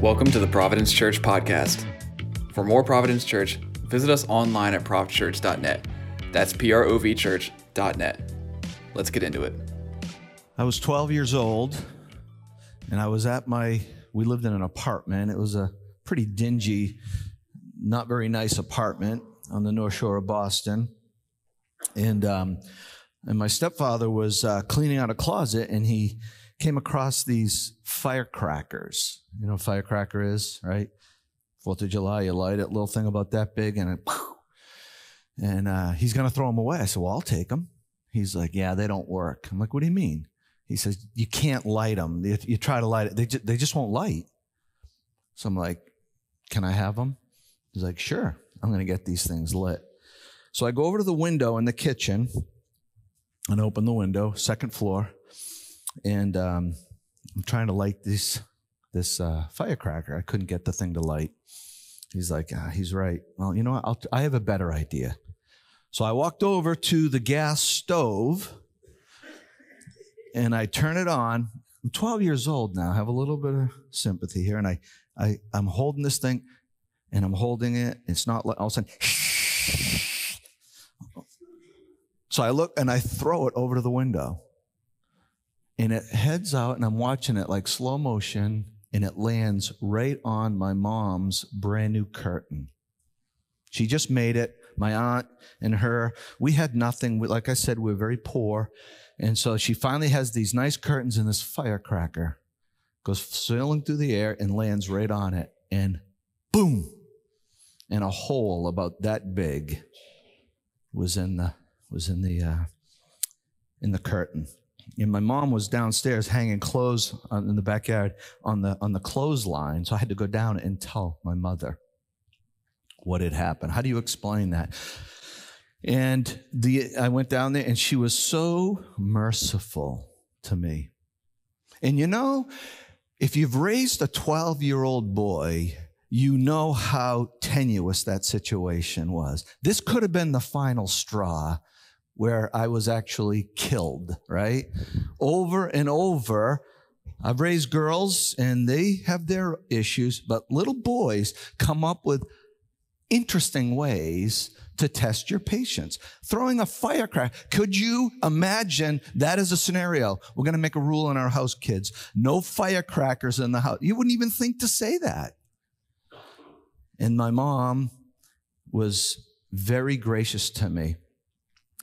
Welcome to the Providence Church podcast. For more Providence Church, visit us online at provchurch.net. That's P R O V church.net. Let's get into it. I was 12 years old and I was at my, we lived in an apartment. It was a pretty dingy, not very nice apartment on the North Shore of Boston. And, um, and my stepfather was uh, cleaning out a closet and he came across these firecrackers. You know firecracker is, right? Fourth of July, you light it, little thing about that big, and it, and uh, he's gonna throw them away. I said, "Well, I'll take them." He's like, "Yeah, they don't work." I'm like, "What do you mean?" He says, "You can't light them. If you try to light it, they they just won't light." So I'm like, "Can I have them?" He's like, "Sure. I'm gonna get these things lit." So I go over to the window in the kitchen and open the window, second floor, and um, I'm trying to light this this uh, firecracker. I couldn't get the thing to light. He's like, ah, he's right. Well, you know what? I'll, I have a better idea. So I walked over to the gas stove and I turn it on. I'm 12 years old now. I have a little bit of sympathy here. And I, I, I'm holding this thing and I'm holding it. It's not like all of a sudden. So I look and I throw it over to the window and it heads out and I'm watching it like slow motion and it lands right on my mom's brand new curtain. She just made it. My aunt and her, we had nothing. Like I said, we are very poor. And so she finally has these nice curtains and this firecracker goes sailing through the air and lands right on it. And boom! And a hole about that big was in the was in the uh, in the curtain and my mom was downstairs hanging clothes in the backyard on the on the clothesline. So i had to go down and tell my mother what had happened. How do you explain that? And the i went down there and she was so merciful to me. And you know if you've raised a 12 year old boy you know how tenuous that situation was. This could have been the final straw where I was actually killed, right? Over and over. I've raised girls and they have their issues, but little boys come up with interesting ways to test your patience. Throwing a firecracker. Could you imagine that as a scenario? We're going to make a rule in our house, kids. No firecrackers in the house. You wouldn't even think to say that. And my mom was very gracious to me.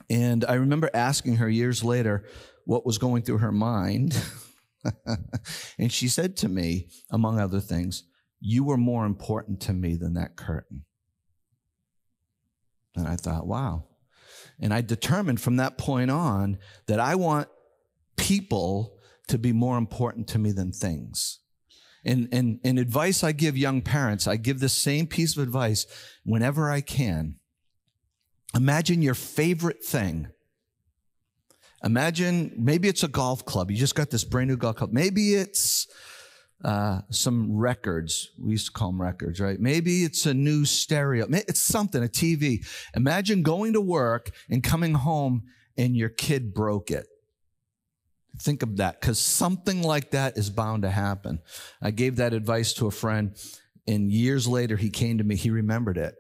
And I remember asking her years later what was going through her mind. and she said to me, among other things, You were more important to me than that curtain. And I thought, wow. And I determined from that point on that I want people to be more important to me than things. And, and, and advice I give young parents, I give the same piece of advice whenever I can. Imagine your favorite thing. Imagine maybe it's a golf club. You just got this brand new golf club. Maybe it's uh, some records. We used to call them records, right? Maybe it's a new stereo. It's something, a TV. Imagine going to work and coming home and your kid broke it. Think of that because something like that is bound to happen. I gave that advice to a friend, and years later he came to me. He remembered it.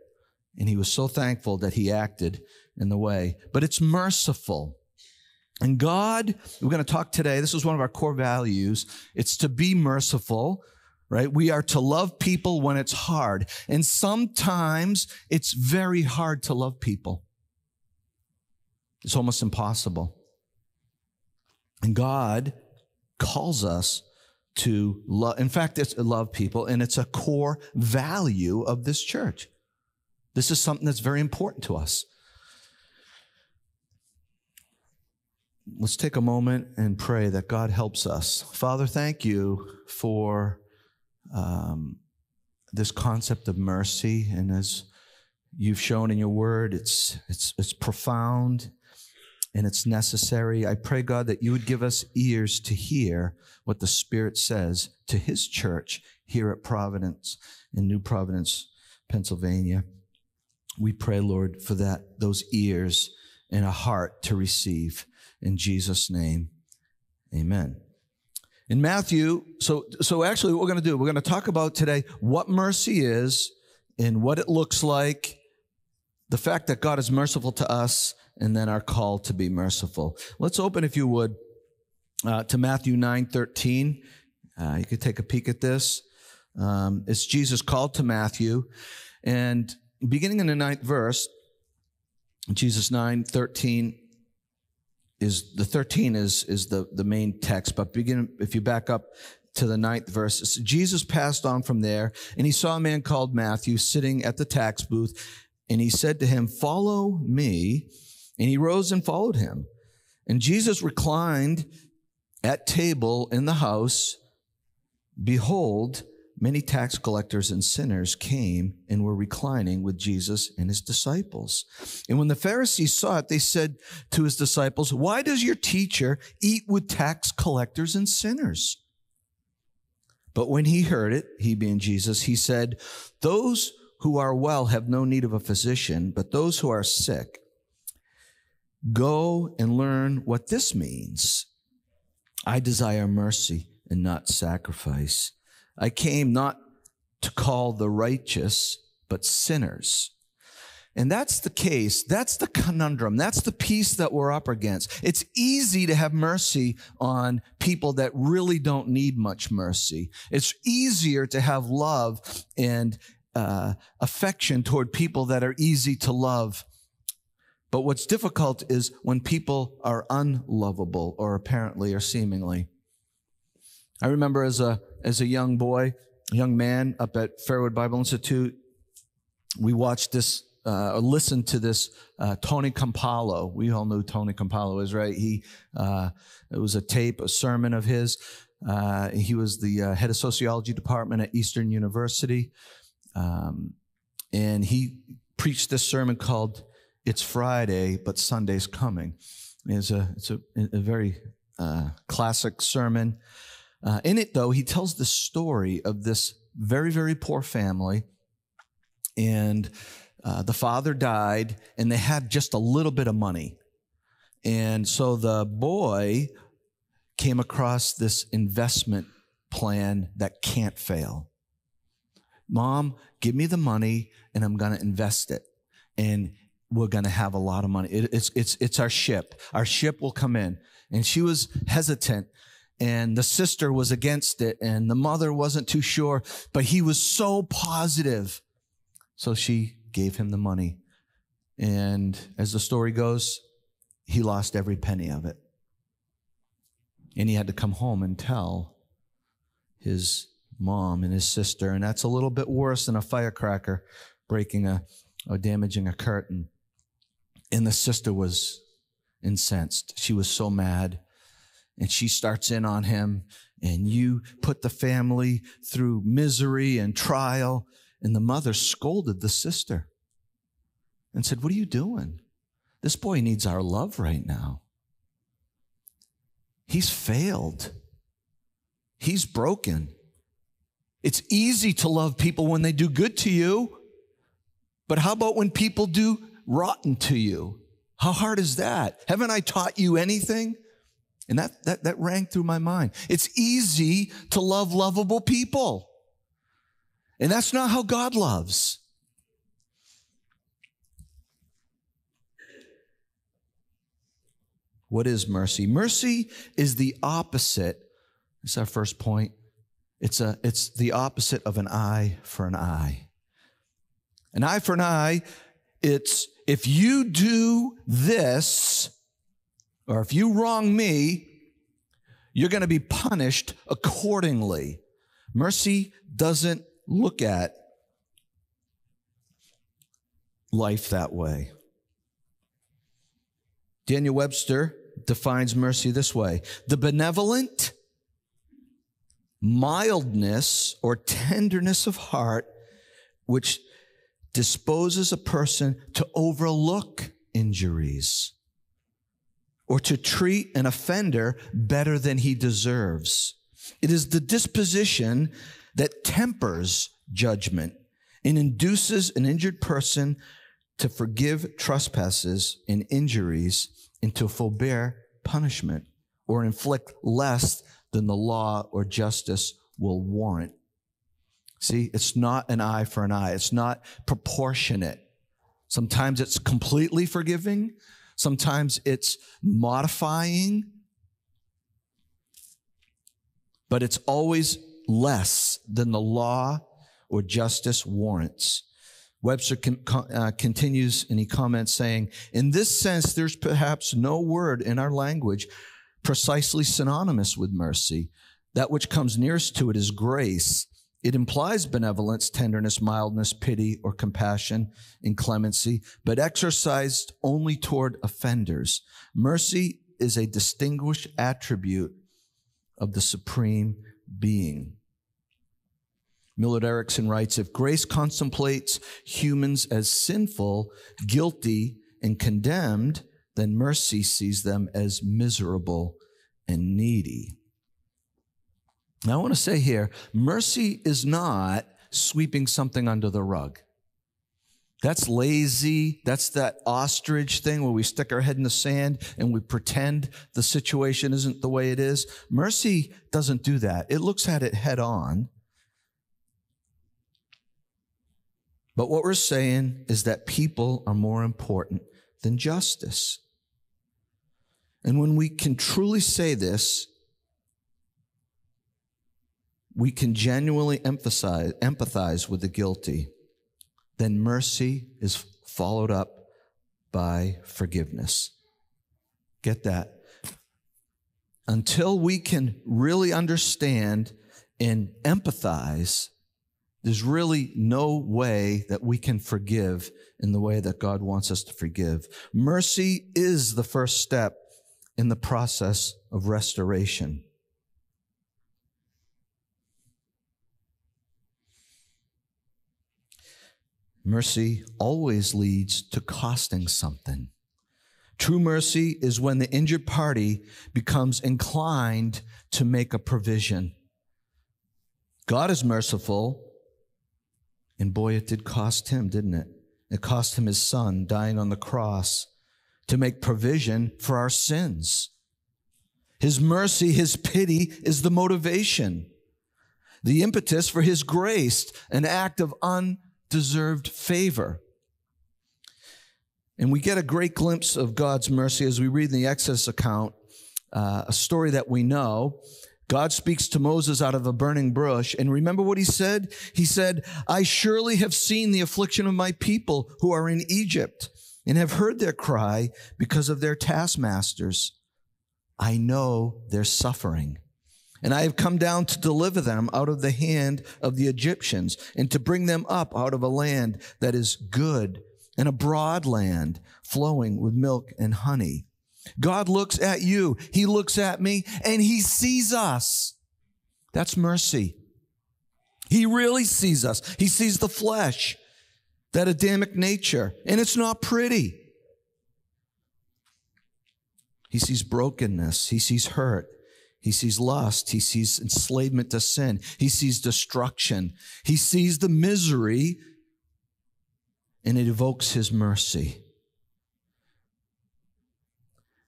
And he was so thankful that he acted in the way. But it's merciful. And God, we're going to talk today. This is one of our core values. It's to be merciful, right? We are to love people when it's hard. And sometimes it's very hard to love people. It's almost impossible. And God calls us to love. In fact, it's love people, and it's a core value of this church. This is something that's very important to us. Let's take a moment and pray that God helps us. Father, thank you for um, this concept of mercy. And as you've shown in your word, it's, it's, it's profound and it's necessary. I pray, God, that you would give us ears to hear what the Spirit says to his church here at Providence in New Providence, Pennsylvania we pray, Lord, for that, those ears and a heart to receive. In Jesus' name, amen. In Matthew, so, so actually what we're going to do, we're going to talk about today what mercy is and what it looks like, the fact that God is merciful to us, and then our call to be merciful. Let's open, if you would, uh, to Matthew 9 13. Uh, you could take a peek at this. Um, it's Jesus called to Matthew. And beginning in the ninth verse, Jesus 9 13 is the 13 is, is the, the main text, but begin, if you back up to the ninth verse, Jesus passed on from there and he saw a man called Matthew sitting at the tax booth and he said to him, follow me. And he rose and followed him. And Jesus reclined at table in the house. Behold, many tax collectors and sinners came and were reclining with Jesus and his disciples. And when the Pharisees saw it, they said to his disciples, Why does your teacher eat with tax collectors and sinners? But when he heard it, he being Jesus, he said, Those who are well have no need of a physician, but those who are sick. Go and learn what this means. I desire mercy and not sacrifice I came not to call the righteous, but sinners. And that's the case. That's the conundrum. That's the piece that we're up against. It's easy to have mercy on people that really don't need much mercy. It's easier to have love and uh, affection toward people that are easy to love. But what's difficult is when people are unlovable or apparently or seemingly. I remember as a as a young boy, young man up at Fairwood Bible Institute, we watched this uh, or listened to this uh, Tony Campolo. We all know Tony Campolo is, right? He uh, it was a tape, a sermon of his. Uh, he was the uh, head of sociology department at Eastern University, um, and he preached this sermon called "It's Friday, but Sunday's Coming." It's a it's a, a very uh, classic sermon. Uh, in it, though, he tells the story of this very, very poor family. And uh, the father died, and they had just a little bit of money. And so the boy came across this investment plan that can't fail. Mom, give me the money, and I'm going to invest it. And we're going to have a lot of money. It, it's, it's, it's our ship. Our ship will come in. And she was hesitant and the sister was against it and the mother wasn't too sure, but he was so positive. So she gave him the money. And as the story goes, he lost every penny of it. And he had to come home and tell his mom and his sister. And that's a little bit worse than a firecracker breaking a or damaging a curtain. And the sister was incensed. She was so mad and she starts in on him and you put the family through misery and trial. And the mother scolded the sister and said, What are you doing? This boy needs our love right now. He's failed. He's broken. It's easy to love people when they do good to you. But how about when people do rotten to you? How hard is that? Haven't I taught you anything? And that, that, that rang through my mind. It's easy to love lovable people. And that's not how God loves. What is mercy? Mercy is the opposite. It's our first point. It's, a, it's the opposite of an eye for an eye. An eye for an eye, it's if you do this, or if you wrong me, you're going to be punished accordingly. Mercy doesn't look at life that way. Daniel Webster defines mercy this way the benevolent mildness or tenderness of heart which disposes a person to overlook injuries or to treat an offender better than he deserves. It is the disposition that tempers judgment and induces an injured person to forgive trespasses and injuries and to forbear punishment or inflict less than the law or justice will warrant. See, it's not an eye for an eye. It's not proportionate. Sometimes it's completely forgiving. Sometimes it's modifying. But it's always less than the law or justice warrants. Webster con- uh, continues and he comments saying, In this sense, there's perhaps no word in our language precisely synonymous with mercy. That which comes nearest to it is grace. It implies benevolence, tenderness, mildness, pity, or compassion in clemency, but exercised only toward offenders. Mercy is a distinguished attribute of the supreme being. Millard Erickson writes If grace contemplates humans as sinful, guilty, and condemned, then mercy sees them as miserable and needy. Now, I want to say here mercy is not sweeping something under the rug. That's lazy. That's that ostrich thing where we stick our head in the sand and we pretend the situation isn't the way it is. Mercy doesn't do that. It looks at it head on But what we're saying is that people are more important than justice. And when we can truly say this, we can genuinely emphasize, empathize with the guilty, then mercy is followed up by forgiveness. Get that? Until we can really understand and empathize there's really no way that we can forgive in the way that God wants us to forgive. Mercy is the first step in the process of restoration. Mercy always leads to costing something. True mercy is when the injured party becomes inclined to make a provision. God is merciful and boy, it did cost him, didn't it? It cost him his son dying on the cross to make provision for our sins. His mercy, his pity is the motivation, the impetus for his grace, an act of undeserved favor. And we get a great glimpse of God's mercy as we read in the Exodus account, uh, a story that we know. God speaks to Moses out of a burning bush. And remember what he said? He said, I surely have seen the affliction of my people who are in Egypt and have heard their cry because of their taskmasters. I know their suffering. And I have come down to deliver them out of the hand of the Egyptians and to bring them up out of a land that is good and a broad land flowing with milk and honey God looks at you, He looks at me, and He sees us. That's mercy. He really sees us. He sees the flesh, that Adamic nature, and it's not pretty. He sees brokenness, He sees hurt. He sees lust. He sees enslavement to sin. He sees destruction. He sees the misery and it evokes his mercy.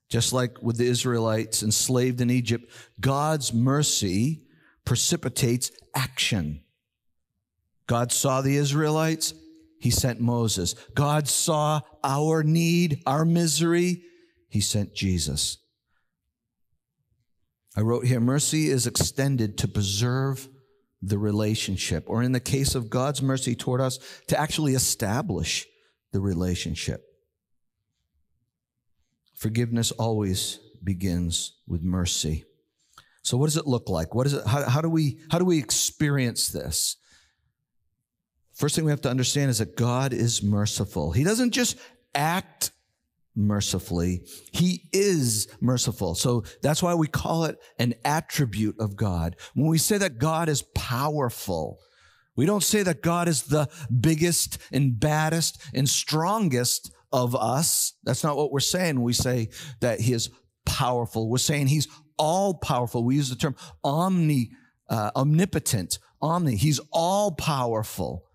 Just like with the Israelites enslaved in Egypt, God's mercy precipitates action. God saw the Israelites, he sent Moses. God saw our need, our misery, he sent Jesus. I wrote here mercy is extended to preserve the relationship, or in the case of God's mercy toward us, to actually establish the relationship. Forgiveness always begins with mercy. So what does it look like? What is it? How, how, do we how do we experience this? First thing we have to understand is that God is merciful. He doesn't just act mercifully. He is merciful. So that's why we call it an attribute of God. When we say that God is powerful, we don't say that God is the biggest and baddest and strongest of us. That's not what we're saying. We say that he is powerful. We're saying he's all powerful. We use the term omni, uh, omnipotent, omni. He's all powerful.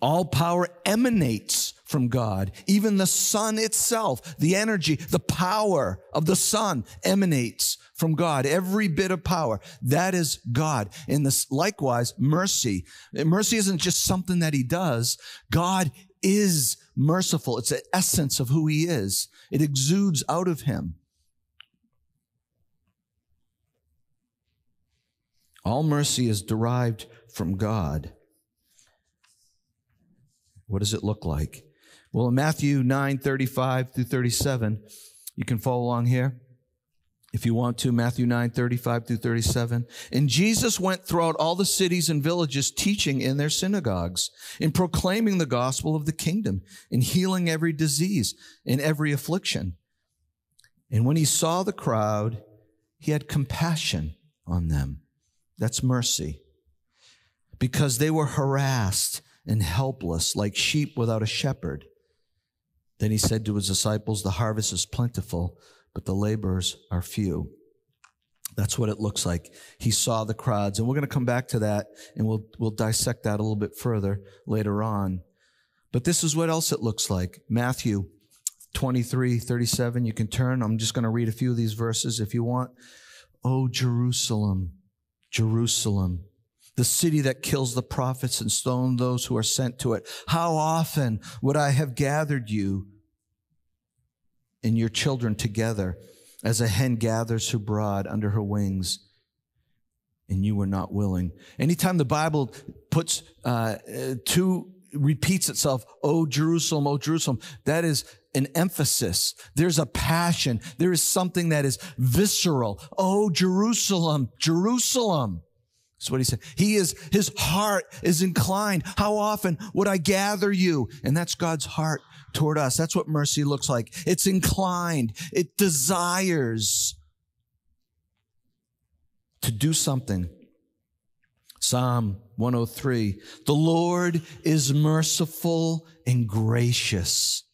All power emanates from God. Even the sun itself, the energy, the power of the sun emanates from God, every bit of power. That is God. In this, likewise, mercy. Mercy isn't just something that he does. God is merciful. It's the essence of who he is. It exudes out of him. All mercy is derived from God. What does it look like? Well, in Matthew 9 35 through 37, you can follow along here if you want to, Matthew 9, 35 through 37. And Jesus went throughout all the cities and villages teaching in their synagogues, in proclaiming the gospel of the kingdom, in healing every disease, and every affliction. And when he saw the crowd, he had compassion on them. That's mercy. Because they were harassed and helpless like sheep without a shepherd. Then he said to his disciples, The harvest is plentiful but the laborers are few. That's what it looks like. He saw the crowds. And we're going to come back to that and we'll, we'll dissect that a little bit further later on. But this is what else it looks like. Matthew 23, 37. You can turn. I'm just going to read a few of these verses if you want. Oh, Jerusalem, Jerusalem, the city that kills the prophets and stone those who are sent to it. How often would I have gathered you and your children together as a hen gathers her brood under her wings and you were not willing? Anytime the bible puts uh, two repeats itself oh jerusalem oh jerusalem that is an emphasis. There's a passion. There is something that is visceral. Oh jerusalem jerusalem that's what he said. He is, his heart is inclined. How often would I gather you? And that's God's heart toward us. That's what mercy looks like. It's inclined. It desires to do something. Psalm 103. The Lord is merciful and gracious.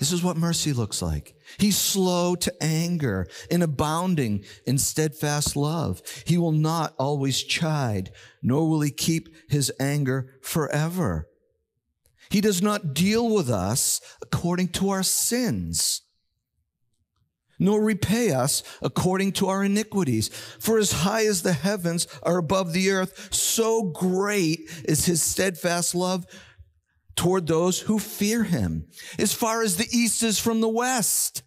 This is what mercy looks like. He's slow to anger and abounding in steadfast love. He will not always chide, nor will he keep his anger forever. He does not deal with us according to our sins, nor repay us according to our iniquities. For as high as the heavens are above the earth, so great is his steadfast love toward those who fear him. As far as the east is from the west,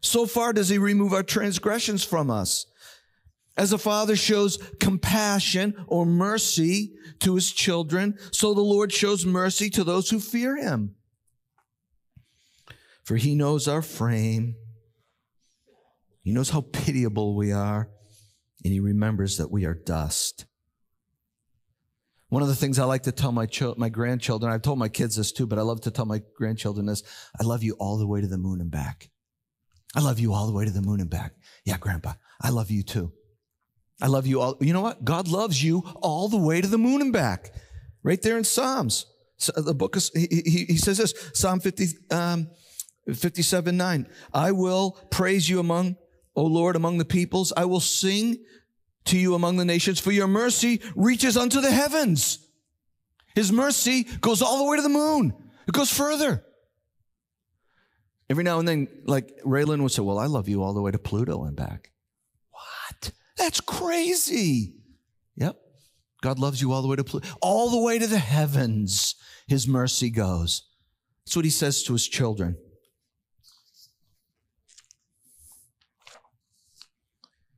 so far does he remove our transgressions from us. As a father shows compassion or mercy to his children, so the Lord shows mercy to those who fear him. For he knows our frame. He knows how pitiable we are, and he remembers that we are dust. One of the things I like to tell my ch- my grandchildren, I've told my kids this too, but I love to tell my grandchildren this: I love you all the way to the moon and back. I love you all the way to the moon and back. Yeah, Grandpa, I love you too. I love you all. You know what? God loves you all the way to the moon and back. Right there in Psalms. So the book is, he, he, he says this, Psalm 50, um, 57, 9. I will praise you among, O Lord, among the peoples. I will sing to you among the nations, for your mercy reaches unto the heavens. His mercy goes all the way to the moon. It goes further. Every now and then, like Raylan would say, Well, I love you all the way to Pluto and back. What? That's crazy. Yep. God loves you all the way to Pluto, all the way to the heavens. His mercy goes. That's what he says to his children.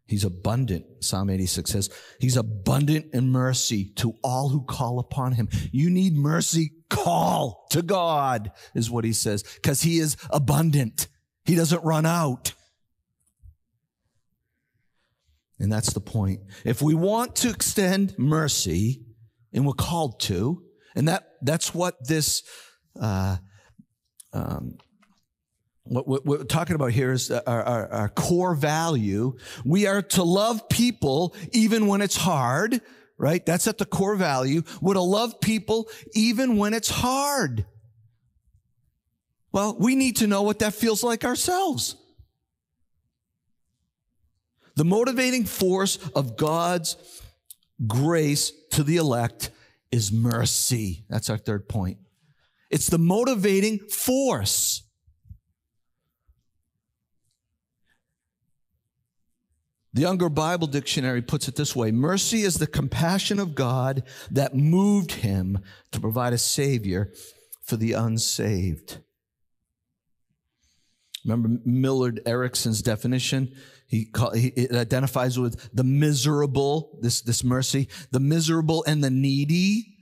He's abundant, Psalm 86 says. He's abundant in mercy to all who call upon him. You need mercy, call to God, is what he says, because he is abundant. He doesn't run out. And that's the point. If we want to extend mercy, and we're called to, and that, that's what this, uh, um, what, we're talking about here is our, our, our core value. We are to love people even when it's hard, right? That's at the core value. We're to love people even when it's hard. Well, we need to know what that feels like ourselves. The motivating force of God's grace to the elect is mercy. That's our third point. It's the motivating force. The Unger Bible Dictionary puts it this way Mercy is the compassion of God that moved him to provide a Savior for the unsaved. Remember Millard Erickson's definition? He, call, he it identifies with the miserable, this, this mercy, the miserable and the needy.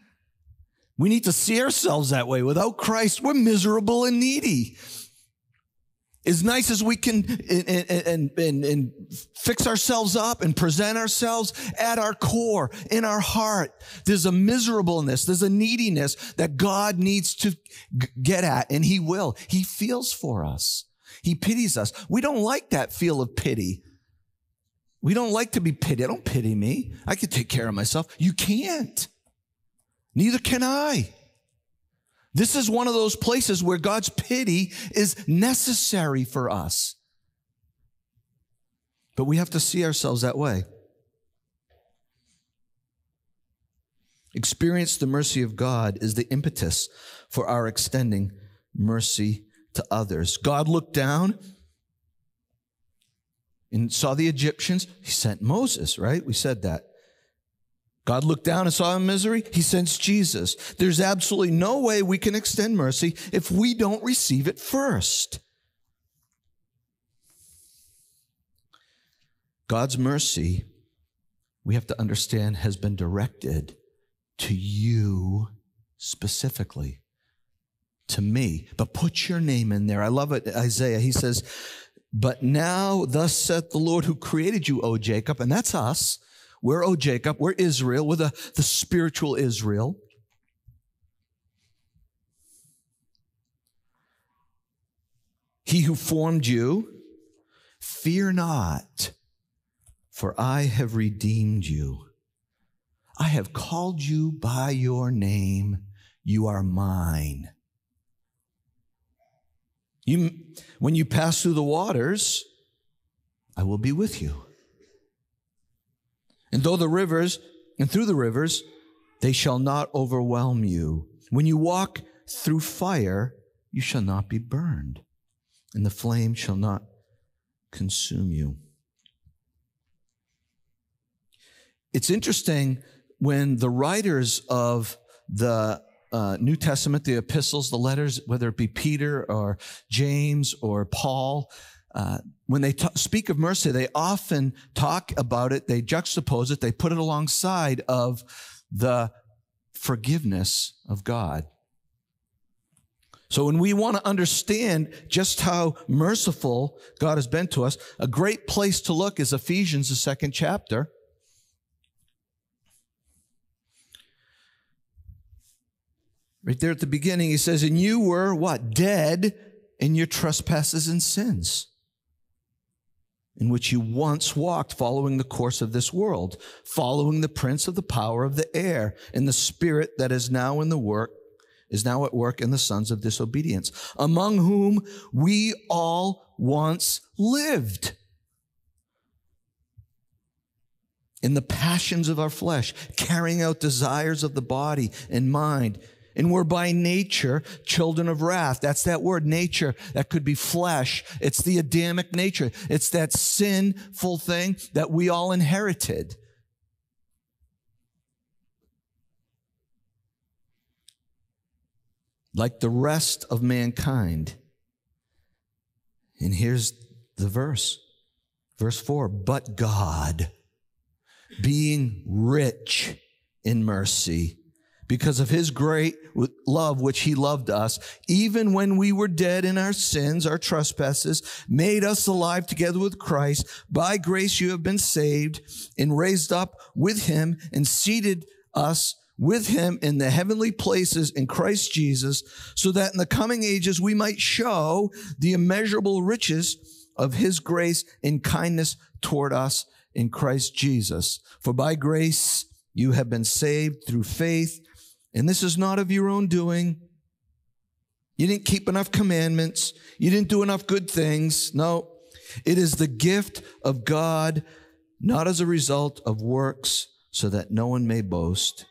We need to see ourselves that way. Without Christ, we're miserable and needy. As nice as we can and, and, and, and, fix ourselves up and present ourselves at our core, in our heart, there's a miserableness, there's a neediness that God needs to get at, and He will. He feels for us. He pities us. We don't like that feel of pity. We don't like to be pitied. Don't pity me. I can take care of myself. You can't. Neither can I. This is one of those places where God's pity is necessary for us. But we have to see ourselves that way. Experience the mercy of God is the impetus for our extending mercy to others. God looked down and saw the Egyptians. He sent Moses, right? We said that. God looked down and saw our misery. He sends Jesus. There's absolutely no way we can extend mercy if we don't receive it first. God's mercy, we have to understand, has been directed to you specifically, to me. But put your name in there. I love it, Isaiah. He says, But now, thus saith the Lord who created you, O Jacob, and that's us we're, oh, Jacob, we're Israel, we're the, the spiritual Israel. He who formed you, fear not, for I have redeemed you. I have called you by your name. You are mine. You, when you pass through the waters, I will be with you. And though the rivers, and through the rivers, they shall not overwhelm you. When you walk through fire, you shall not be burned, and the flame shall not consume you. It's interesting when the writers of the uh, New Testament, the epistles, the letters, whether it be Peter or James or Paul, uh, when they t- speak of mercy, they often talk about it, they juxtapose it, they put it alongside of the forgiveness of God. So when we want to understand just how merciful God has been to us, a great place to look is Ephesians, the second chapter. Right there at the beginning, he says, And you were what? Dead in your trespasses and sins in which you once walked following the course of this world, following the prince of the power of the air and the spirit that is now in the work, is now at work in the sons of disobedience, among whom we all once lived. In the passions of our flesh, carrying out desires of the body and mind and we're by nature children of wrath. That's that word nature. That could be flesh. It's the Adamic nature. It's that sinful thing that we all inherited. Like the rest of mankind. And here's the verse. Verse 4 But God, being rich in mercy, because of his great love which he loved us, even when we were dead in our sins, our trespasses, made us alive together with Christ. By grace you have been saved and raised up with him and seated us with him in the heavenly places in Christ Jesus, so that in the coming ages we might show the immeasurable riches of his grace and kindness toward us in Christ Jesus. For by grace you have been saved through faith and this is not of your own doing. You didn't keep enough commandments. You didn't do enough good things. No, it is the gift of God, not as a result of works, so that no one may boast.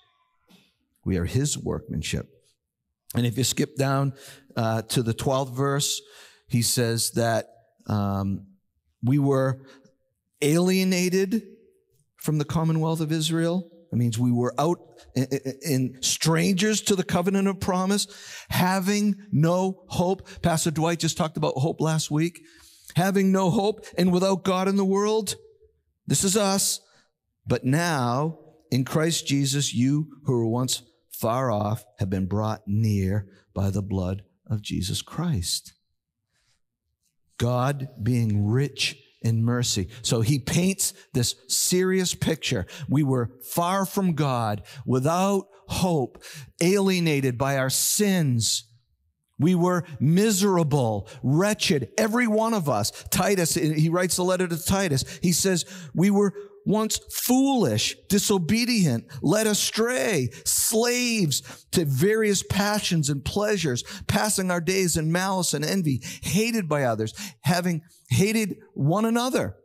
We are his workmanship. And if you skip down uh, to the 12th verse, he says that um, we were alienated from the commonwealth of Israel. That means we were out in strangers to the covenant of promise, having no hope. Pastor Dwight just talked about hope last week. Having no hope and without God in the world. This is us. But now, in Christ Jesus, you who were once far off have been brought near by the blood of Jesus Christ. God being rich in mercy. So he paints this serious picture. We were far from God, without hope, alienated by our sins. We were miserable, wretched, every one of us. Titus, he writes a letter to Titus. He says, we were once foolish, disobedient, led astray, slaves to various passions and pleasures, passing our days in malice and envy, hated by others, having hated one another.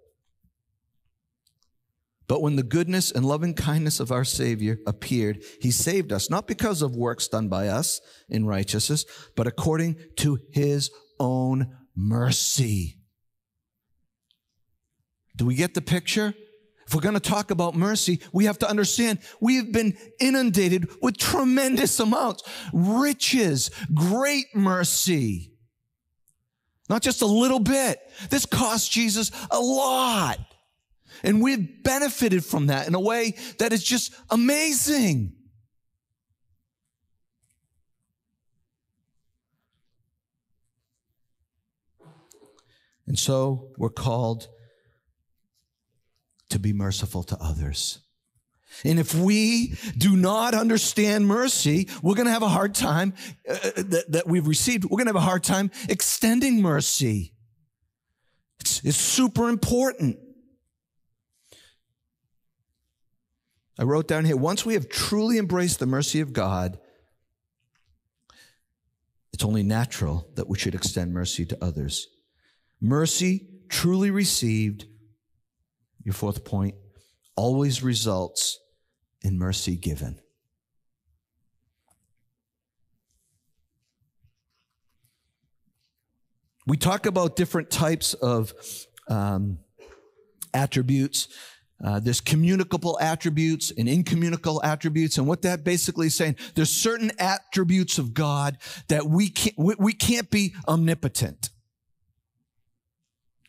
But when the goodness and loving kindness of our Savior appeared, He saved us, not because of works done by us in righteousness, but according to His own mercy. Do we get the picture? If we're going to talk about mercy, we have to understand we have been inundated with tremendous amounts, riches, great mercy. Not just a little bit. This cost Jesus a lot. And we've benefited from that in a way that is just amazing. And so we're called to be merciful to others. And if we do not understand mercy, we're going to have a hard time uh, uh, that, that we've received. We're going to have a hard time extending mercy. It's, it's super important. I wrote down here once we have truly embraced the mercy of God, it's only natural that we should extend mercy to others. Mercy truly received your fourth point always results in mercy given. We talk about different types of um, attributes. Uh, there's communicable attributes and incommunicable attributes, and what that basically is saying, there's certain attributes of God that we can't we, we can't be omnipotent.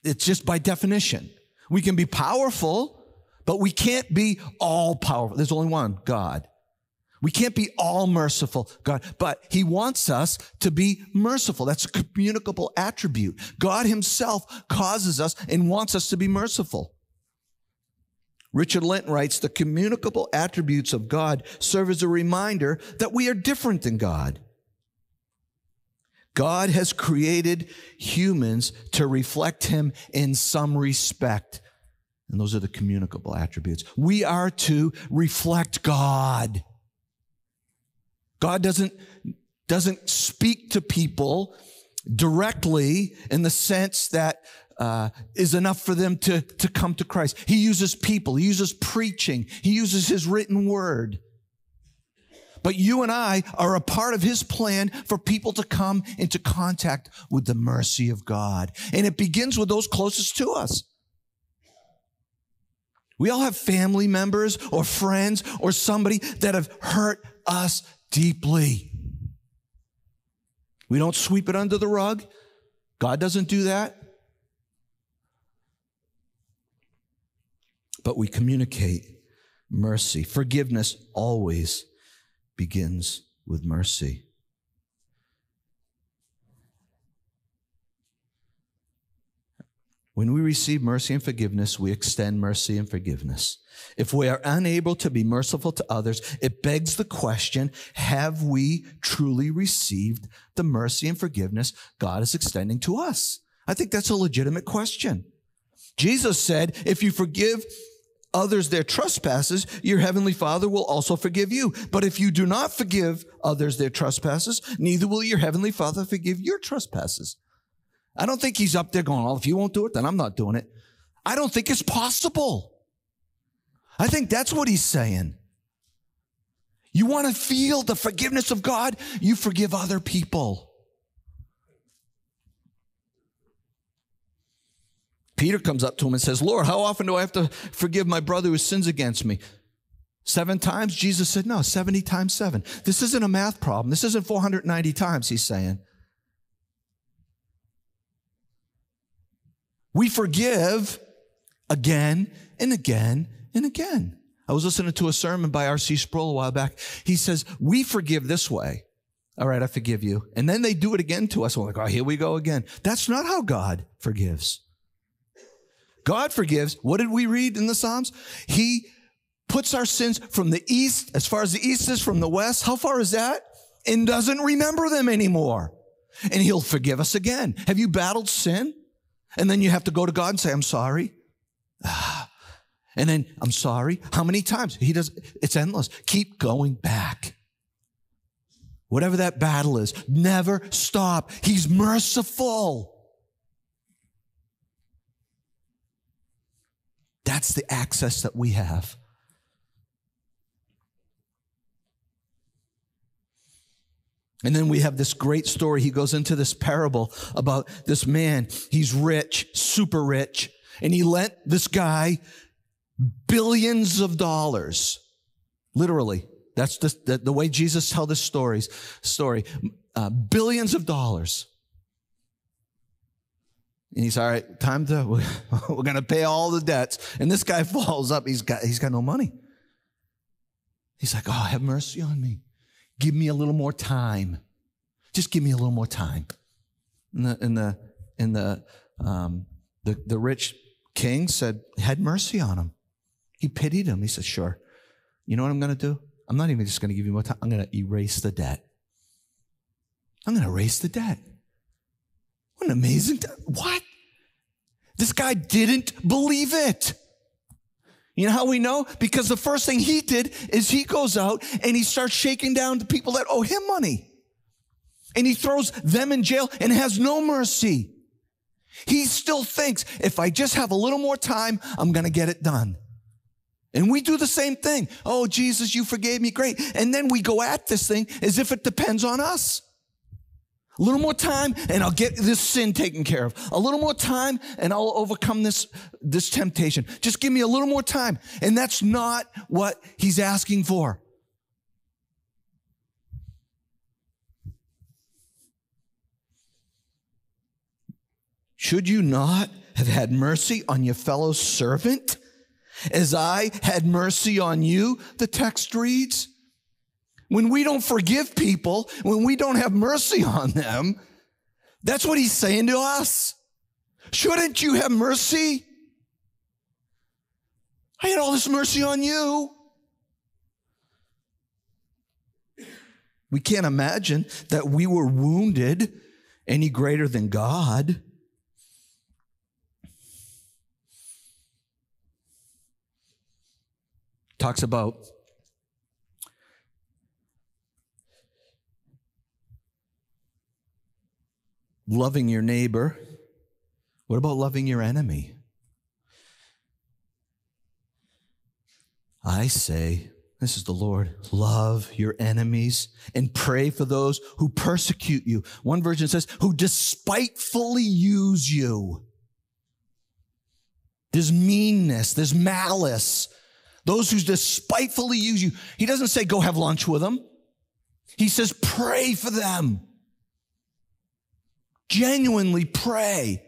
It's just by definition. We can be powerful, but we can't be all powerful. There's only one, God. We can't be all merciful, God, but He wants us to be merciful. That's a communicable attribute. God Himself causes us and wants us to be merciful. Richard Linton writes, the communicable attributes of God serve as a reminder that we are different than God. God has created humans to reflect him in some respect. And those are the communicable attributes. We are to reflect God. God doesn't, doesn't speak to people directly in the sense that uh, is enough for them to, to come to Christ. He uses people, he uses preaching, he uses his written word. But you and I are a part of his plan for people to come into contact with the mercy of God. And it begins with those closest to us. We all have family members or friends or somebody that have hurt us deeply. We don't sweep it under the rug. God doesn't do that. But we communicate mercy. Forgiveness always begins with mercy. When we receive mercy and forgiveness, we extend mercy and forgiveness. If we are unable to be merciful to others, it begs the question, have we truly received the mercy and forgiveness God is extending to us? I think that's a legitimate question. Jesus said, if you forgive others their trespasses, your heavenly Father will also forgive you. But if you do not forgive others their trespasses, neither will your heavenly Father forgive your trespasses. I don't think he's up there going, well, if you won't do it, then I'm not doing it. I don't think it's possible. I think that's what he's saying. You want to feel the forgiveness of God? You forgive other people. Peter comes up to him and says, Lord, how often do I have to forgive my brother who sins against me? Seven times? Jesus said, no, 70 times seven. This isn't a math problem. This isn't 490 times, he's saying. We forgive again and again and again. I was listening to a sermon by R.C. Sproul a while back. He says, we forgive this way. All right, I forgive you. And then they do it again to us. We're like, oh, here we go again. That's not how God forgives. God forgives. What did we read in the Psalms? He puts our sins from the east, as far as the east is from the west. How far is that? And doesn't remember them anymore. And he'll forgive us again. Have you battled sin? And then you have to go to God and say, I'm sorry. And then, I'm sorry. How many times? He does, it's endless. Keep going back. Whatever that battle is, never stop. He's merciful. That's the access that we have. And then we have this great story. He goes into this parable about this man. He's rich, super rich, and he lent this guy billions of dollars. Literally. That's the, the, the way Jesus tells this stories, story. Uh, billions of dollars. And he's all right, time to, we're, going to pay all the debts. And this guy falls up. He's got, he's got no money. He's like, oh, have mercy on me. Give me a little more time. Just give me a little more time. And the, and the, and the, um, the, the rich king said, had mercy on him. He pitied him. He said, sure. You know what I'm going to do? I'm not even just going to give you more time. I'm going to erase the debt. I'm going to erase the debt. What an amazing, what? This guy didn't believe it. You know how we know? Because the first thing he did is he goes out and he starts shaking down the people that owe him money. And he throws them in jail and has no mercy. He still thinks if I just have a little more time, I'm going to get it done. And we do the same thing. Oh, Jesus, you forgave me. Great. And then we go at this thing as if it depends on us. A little more time and I'll get this sin taken care of. A little more time and I'll overcome this, this temptation. Just give me a little more time. And that's not what he's asking for. Should you not have had mercy on your fellow servant as I had mercy on you? The text reads. When we don't forgive people, when we don't have mercy on them, that's what he's saying to us. Shouldn't you have mercy? I had all this mercy on you. We can't imagine that we were wounded any greater than God. Talks about loving your neighbor. What about loving your enemy? I say, this is the Lord, love your enemies and pray for those who persecute you. One version says, who despitefully use you. There's meanness, there's malice. Those who despitefully use you. He doesn't say go have lunch with them. He says pray for them. Genuinely pray.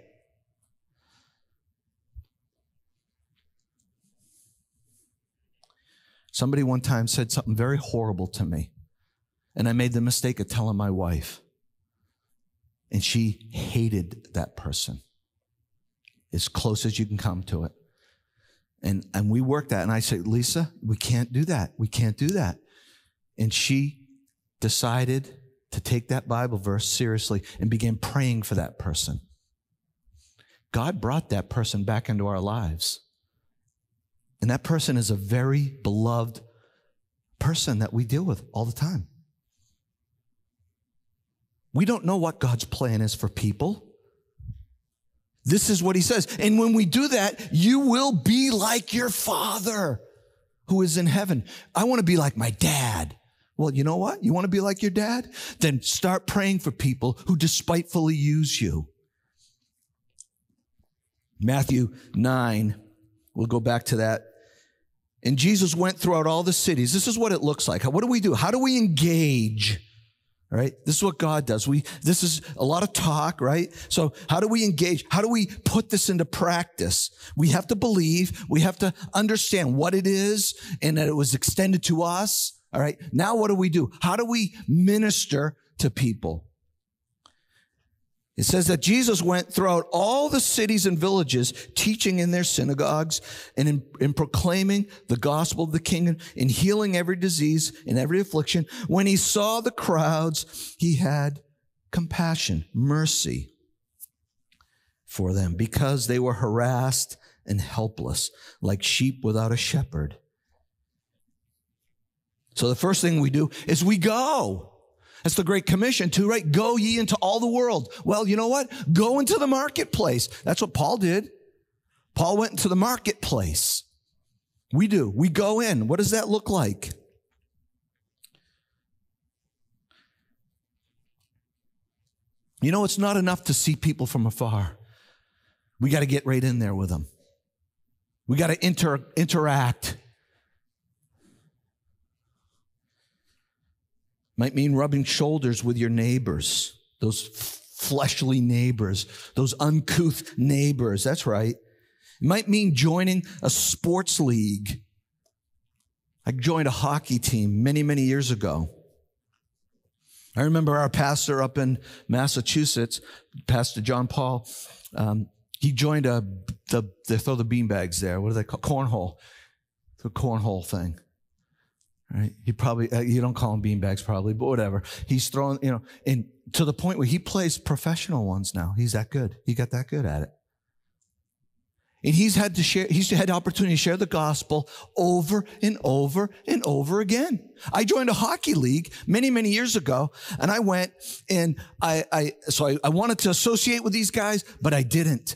Somebody one time said something very horrible to me, and I made the mistake of telling my wife. And she hated that person as close as you can come to it. And, and we worked that. And I said, Lisa, we can't do that. We can't do that. And she decided to take that Bible verse seriously and begin praying for that person. God brought that person back into our lives. And that person is a very beloved person that we deal with all the time. We don't know what God's plan is for people. This is what he says. And when we do that, you will be like your father who is in heaven. I want to be like my dad. Well, you know what? You want to be like your dad? Then start praying for people who despitefully use you. Matthew 9, we'll go back to that. And Jesus went throughout all the cities. This is what it looks like. What do we do? How do we engage? Right? This is what God does. We, this is a lot of talk, right? So how do we engage? How do we put this into practice? We have to believe. We have to understand what it is and that it was extended to us. All right. Now what do we do? How do we minister to people? It says that Jesus went throughout all the cities and villages, teaching in their synagogues and in, in, proclaiming the gospel of the kingdom, in healing every disease and every affliction. When he saw the crowds, he had compassion, mercy for them because they were harassed and helpless, like sheep without a shepherd. So the first thing we do is we go. That's the Great Commission too, right? Go ye into all the world. Well, you know what? Go into the marketplace. That's what Paul did. Paul went into the marketplace. We do. We go in. What does that look like? You know, it's not enough to see people from afar. We got to get right in there with them. We got to inter- interact. Might mean rubbing shoulders with your neighbors, those fleshly neighbors, those uncouth neighbors. That's right. It might mean joining a sports league. I joined a hockey team many, many years ago. I remember our pastor up in Massachusetts, Pastor John Paul. Um, he joined a the they throw the beanbags there. What do they call cornhole? The cornhole thing. Right? He probably, uh, you don't call him beanbags probably, but whatever. He's throwing, you know, and to the point where he plays professional ones now. He's that good. He got that good at it. And he's had to share, he's had the opportunity to share the gospel over and over and over again. I joined a hockey league many, many years ago and I went and I, I so I, I wanted to associate with these guys, but I didn't.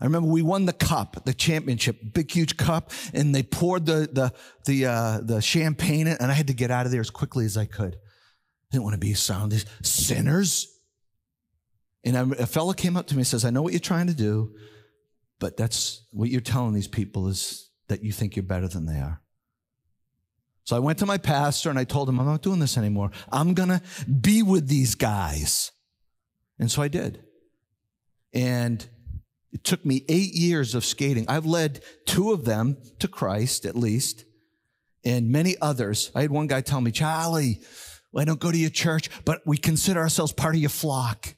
I remember we won the cup, the championship, big huge cup, and they poured the the the uh, the champagne in, and I had to get out of there as quickly as I could. I didn't want to be around these sinners. And I, a fellow came up to me and says, "I know what you're trying to do, but that's what you're telling these people is that you think you're better than they are." So I went to my pastor and I told him, "I'm not doing this anymore. I'm gonna be with these guys," and so I did. And it took me eight years of skating. I've led two of them to Christ, at least, and many others. I had one guy tell me, Charlie, well, I don't go to your church, but we consider ourselves part of your flock.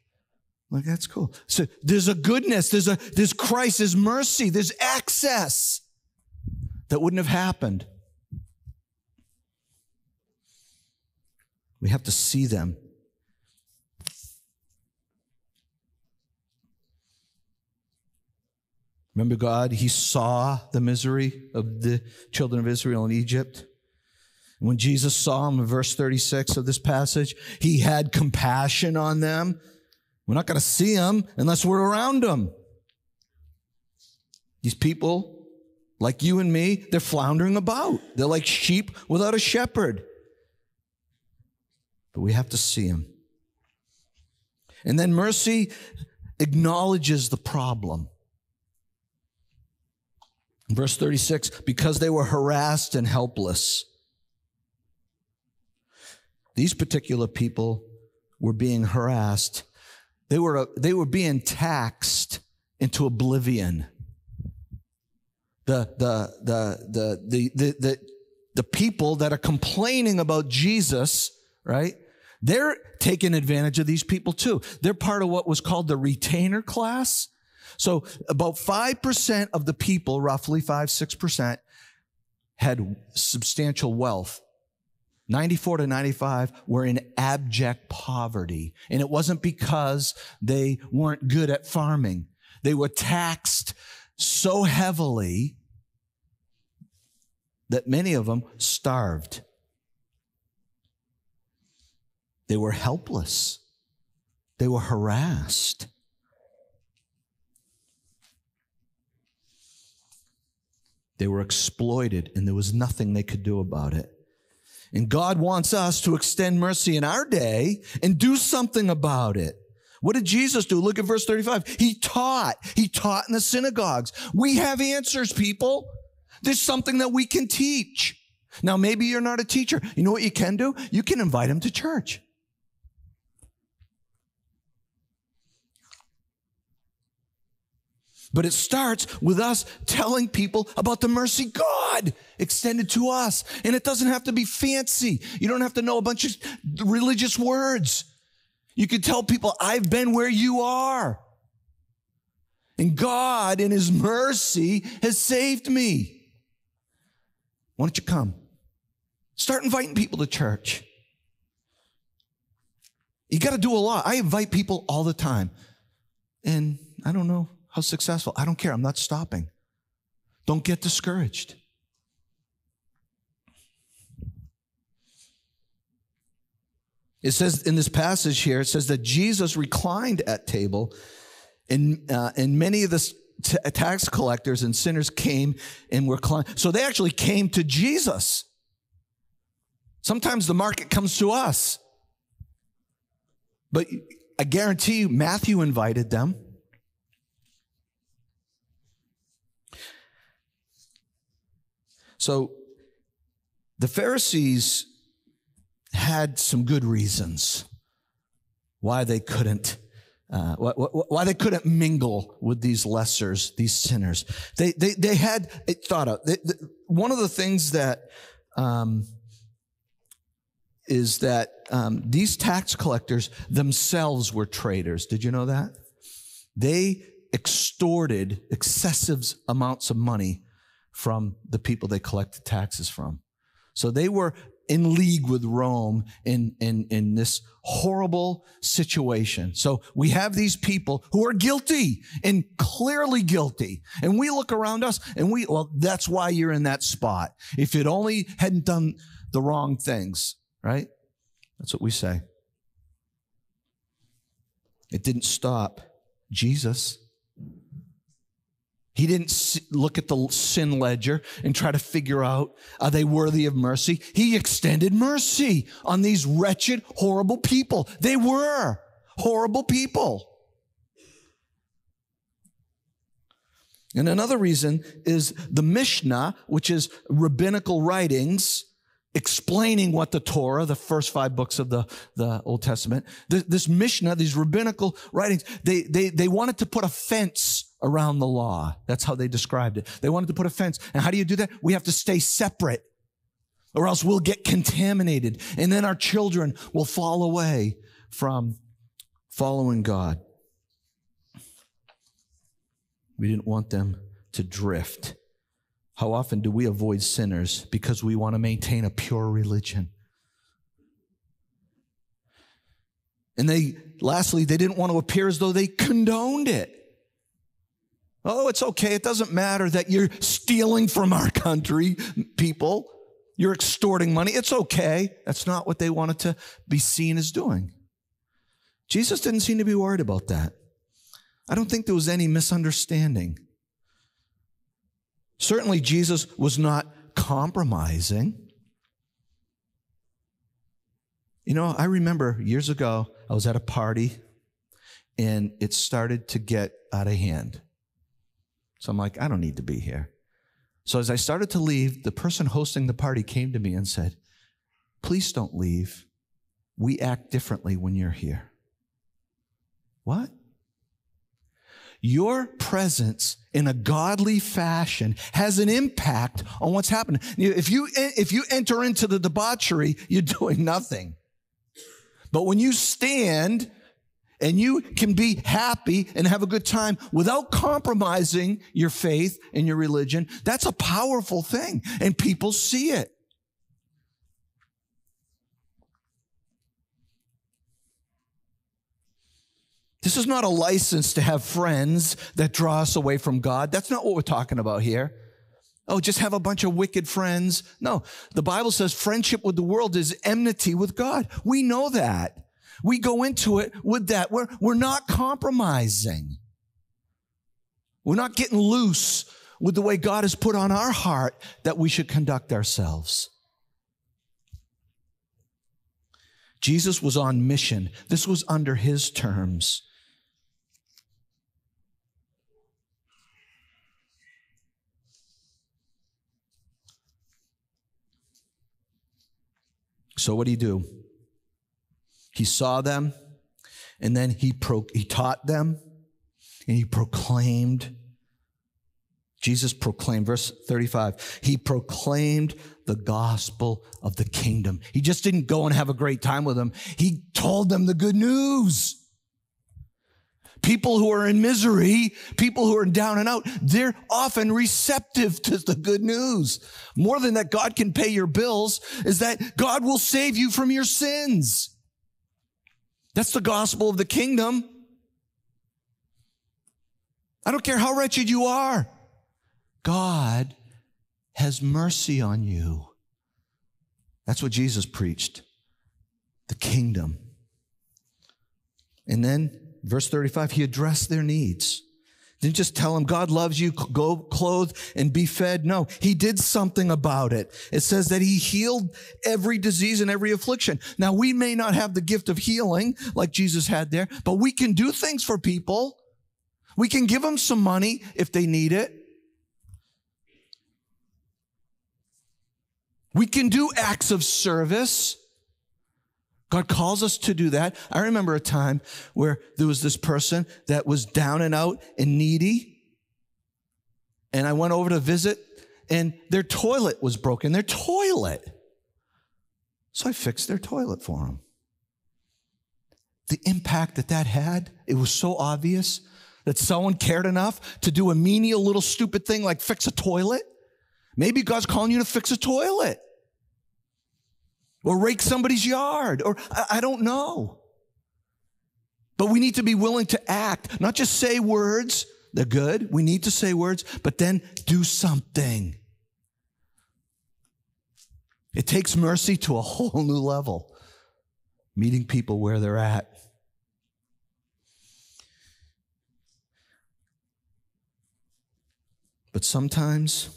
I'm like, that's cool. So there's a goodness, there's a, there's Christ, there's mercy, there's access that wouldn't have happened. We have to see them Remember God, He saw the misery of the children of Israel in Egypt. When Jesus saw them in verse 36 of this passage, He had compassion on them. We're not going to see them unless we're around them. These people, like you and me, they're floundering about. They're like sheep without a shepherd. But we have to see them. And then mercy acknowledges the problem. Verse 36 because they were harassed and helpless. These particular people were being harassed. They were, they were being taxed into oblivion. The, the, the, the, the, the, the, the people that are complaining about Jesus, right? They're taking advantage of these people too. They're part of what was called the retainer class. So about 5% of the people, roughly 5, 6%, had substantial wealth. 94 to 95 were in abject poverty. And it wasn't because they weren't good at farming. They were taxed so heavily that many of them starved. They were helpless. They were harassed. They were exploited and there was nothing they could do about it. And God wants us to extend mercy in our day and do something about it. What did Jesus do? Look at verse 35. He taught. He taught in the synagogues. We have answers, people. There's something that we can teach. Now, maybe you're not a teacher. You know what you can do? You can invite them to church. But it starts with us telling people about the mercy God extended to us. And it doesn't have to be fancy. You don't have to know a bunch of religious words. You can tell people, I've been where you are. And God, in His mercy, has saved me. Why don't you come? Start inviting people to church. You got to do a lot. I invite people all the time. And I don't know how successful. I don't care. I'm not stopping. Don't get discouraged. It says in this passage here, it says that Jesus reclined at table, and, uh, and many of the t- tax collectors and sinners came and were. So they actually came to Jesus. Sometimes the market comes to us. But I guarantee you, Matthew invited them. So the Pharisees had some good reasons why they couldn't uh, why they couldn't mingle with these lessers, these sinners. They they they had thought of they, they, one of the things that um, is that um, these tax collectors themselves were traitors. Did you know that? They extorted excessive amounts of money from the people they collected taxes from. So they were in league with Rome in, in, in this horrible situation. So we have these people who are guilty and clearly guilty. And we look around us and we, well, that's why you're in that spot. If it only hadn't done the wrong things, right? That's what we say. It didn't stop Jesus. He didn't look at the sin ledger and try to figure out, are they worthy of mercy? He extended mercy on these wretched, horrible people. They were horrible people. And another reason is the Mishnah, which is rabbinical writings explaining what the Torah, the first five books of the, the Old Testament, this, this Mishnah, these rabbinical writings, they, they, they wanted to put a fence around the law. That's how they described it. They wanted to put a fence. And how do you do that? We have to stay separate or else we'll get contaminated. And then our children will fall away from following God. We didn't want them to drift. How often do we avoid sinners because we want to maintain a pure religion? And they, lastly, they didn't want to appear as though they condoned it. Oh, it's okay. It doesn't matter that you're stealing from our country, people. You're extorting money. It's okay. That's not what they wanted to be seen as doing. Jesus didn't seem to be worried about that. I don't think there was any misunderstanding. Certainly, Jesus was not compromising. You know, I remember years ago, I was at a party and it started to get out of hand. So I'm like, I don't need to be here. So as I started to leave, the person hosting the party came to me and said, Please don't leave. We act differently when you're here. What? Your presence in a godly fashion has an impact on what's happening. If you, if you enter into the debauchery, you're doing nothing. But when you stand and you can be happy and have a good time without compromising your faith and your religion, that's a powerful thing. And people see it. This is not a license to have friends that draw us away from God. That's not what we're talking about here. Oh, just have a bunch of wicked friends. No, the Bible says friendship with the world is enmity with God. We know that. We go into it with that. We're, we're not compromising. We're not getting loose with the way God has put on our heart that we should conduct ourselves. Jesus was on mission. This was under his terms. So, what do you do? He saw them and then he, pro- he taught them and he proclaimed. Jesus proclaimed, verse 35, he proclaimed the gospel of the kingdom. He just didn't go and have a great time with them. He told them the good news. People who are in misery, people who are down and out, they're often receptive to the good news. More than that God can pay your bills is that God will save you from your sins. That's the gospel of the kingdom. I don't care how wretched you are. God has mercy on you. That's what Jesus preached. The kingdom. And then verse 35, he addressed their needs. Didn't just tell him, God loves you, go clothed and be fed. No, he did something about it. It says that he healed every disease and every affliction. Now we may not have the gift of healing like Jesus had there, but we can do things for people. We can give them some money if they need it. We can do acts of service. God calls us to do that. I remember a time where there was this person that was down and out and needy. And I went over to visit and their toilet was broken. Their toilet. So I fixed their toilet for them. The impact that that had, it was so obvious that someone cared enough to do a menial little stupid thing like fix a toilet. Maybe God's calling you to fix a toilet or rake somebody's yard, or I, I don't know. But we need to be willing to act, not just say words. They're good. We need to say words, but then do something. It takes mercy to a whole new level, meeting people where they're at. But sometimes,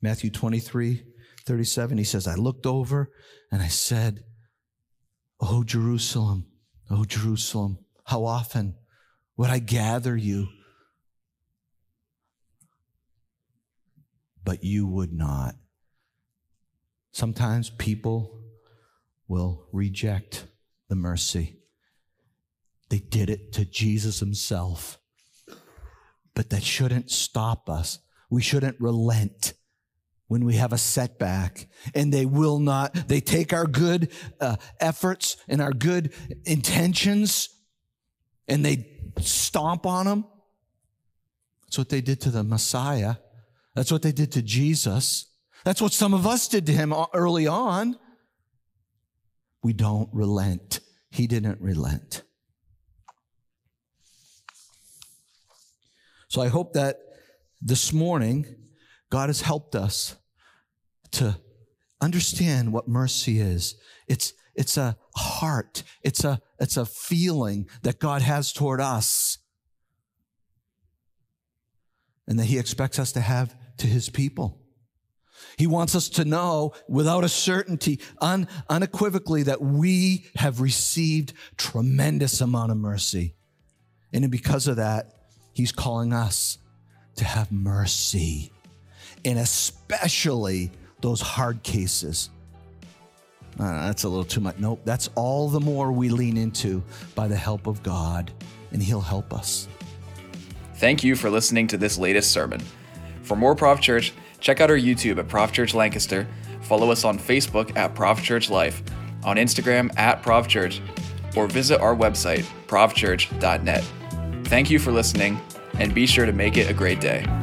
Matthew 23, 37, he says, I looked over and I said, Oh, Jerusalem, oh, Jerusalem, how often would I gather you? But you would not. Sometimes people will reject the mercy. They did it to Jesus himself. But that shouldn't stop us. We shouldn't relent when we have a setback and they will not they take our good uh, efforts and our good intentions and they stomp on them that's what they did to the messiah. That's what they did to jesus. That's what some of us did to him early on. We don't relent. He didn't relent. So i hope that this morning god has helped us to understand what mercy is. It's, it's a heart. It's a, it's a feeling that God has toward us and that he expects us to have to his people. He wants us to know without a certainty, un, unequivocally, that we have received tremendous amount of mercy. And because of that, he's calling us to have mercy. And especially those hard cases. Uh, that's a little too much. Nope, that's all the more we lean into by the help of God, and He'll help us. Thank you for listening to this latest sermon. For more ProvChurch, check out our YouTube at ProvChurch Lancaster, follow us on Facebook at ProvChurch Life, on Instagram at ProvChurch, or visit our website, provchurch.net. Thank you for listening, and be sure to make it a great day.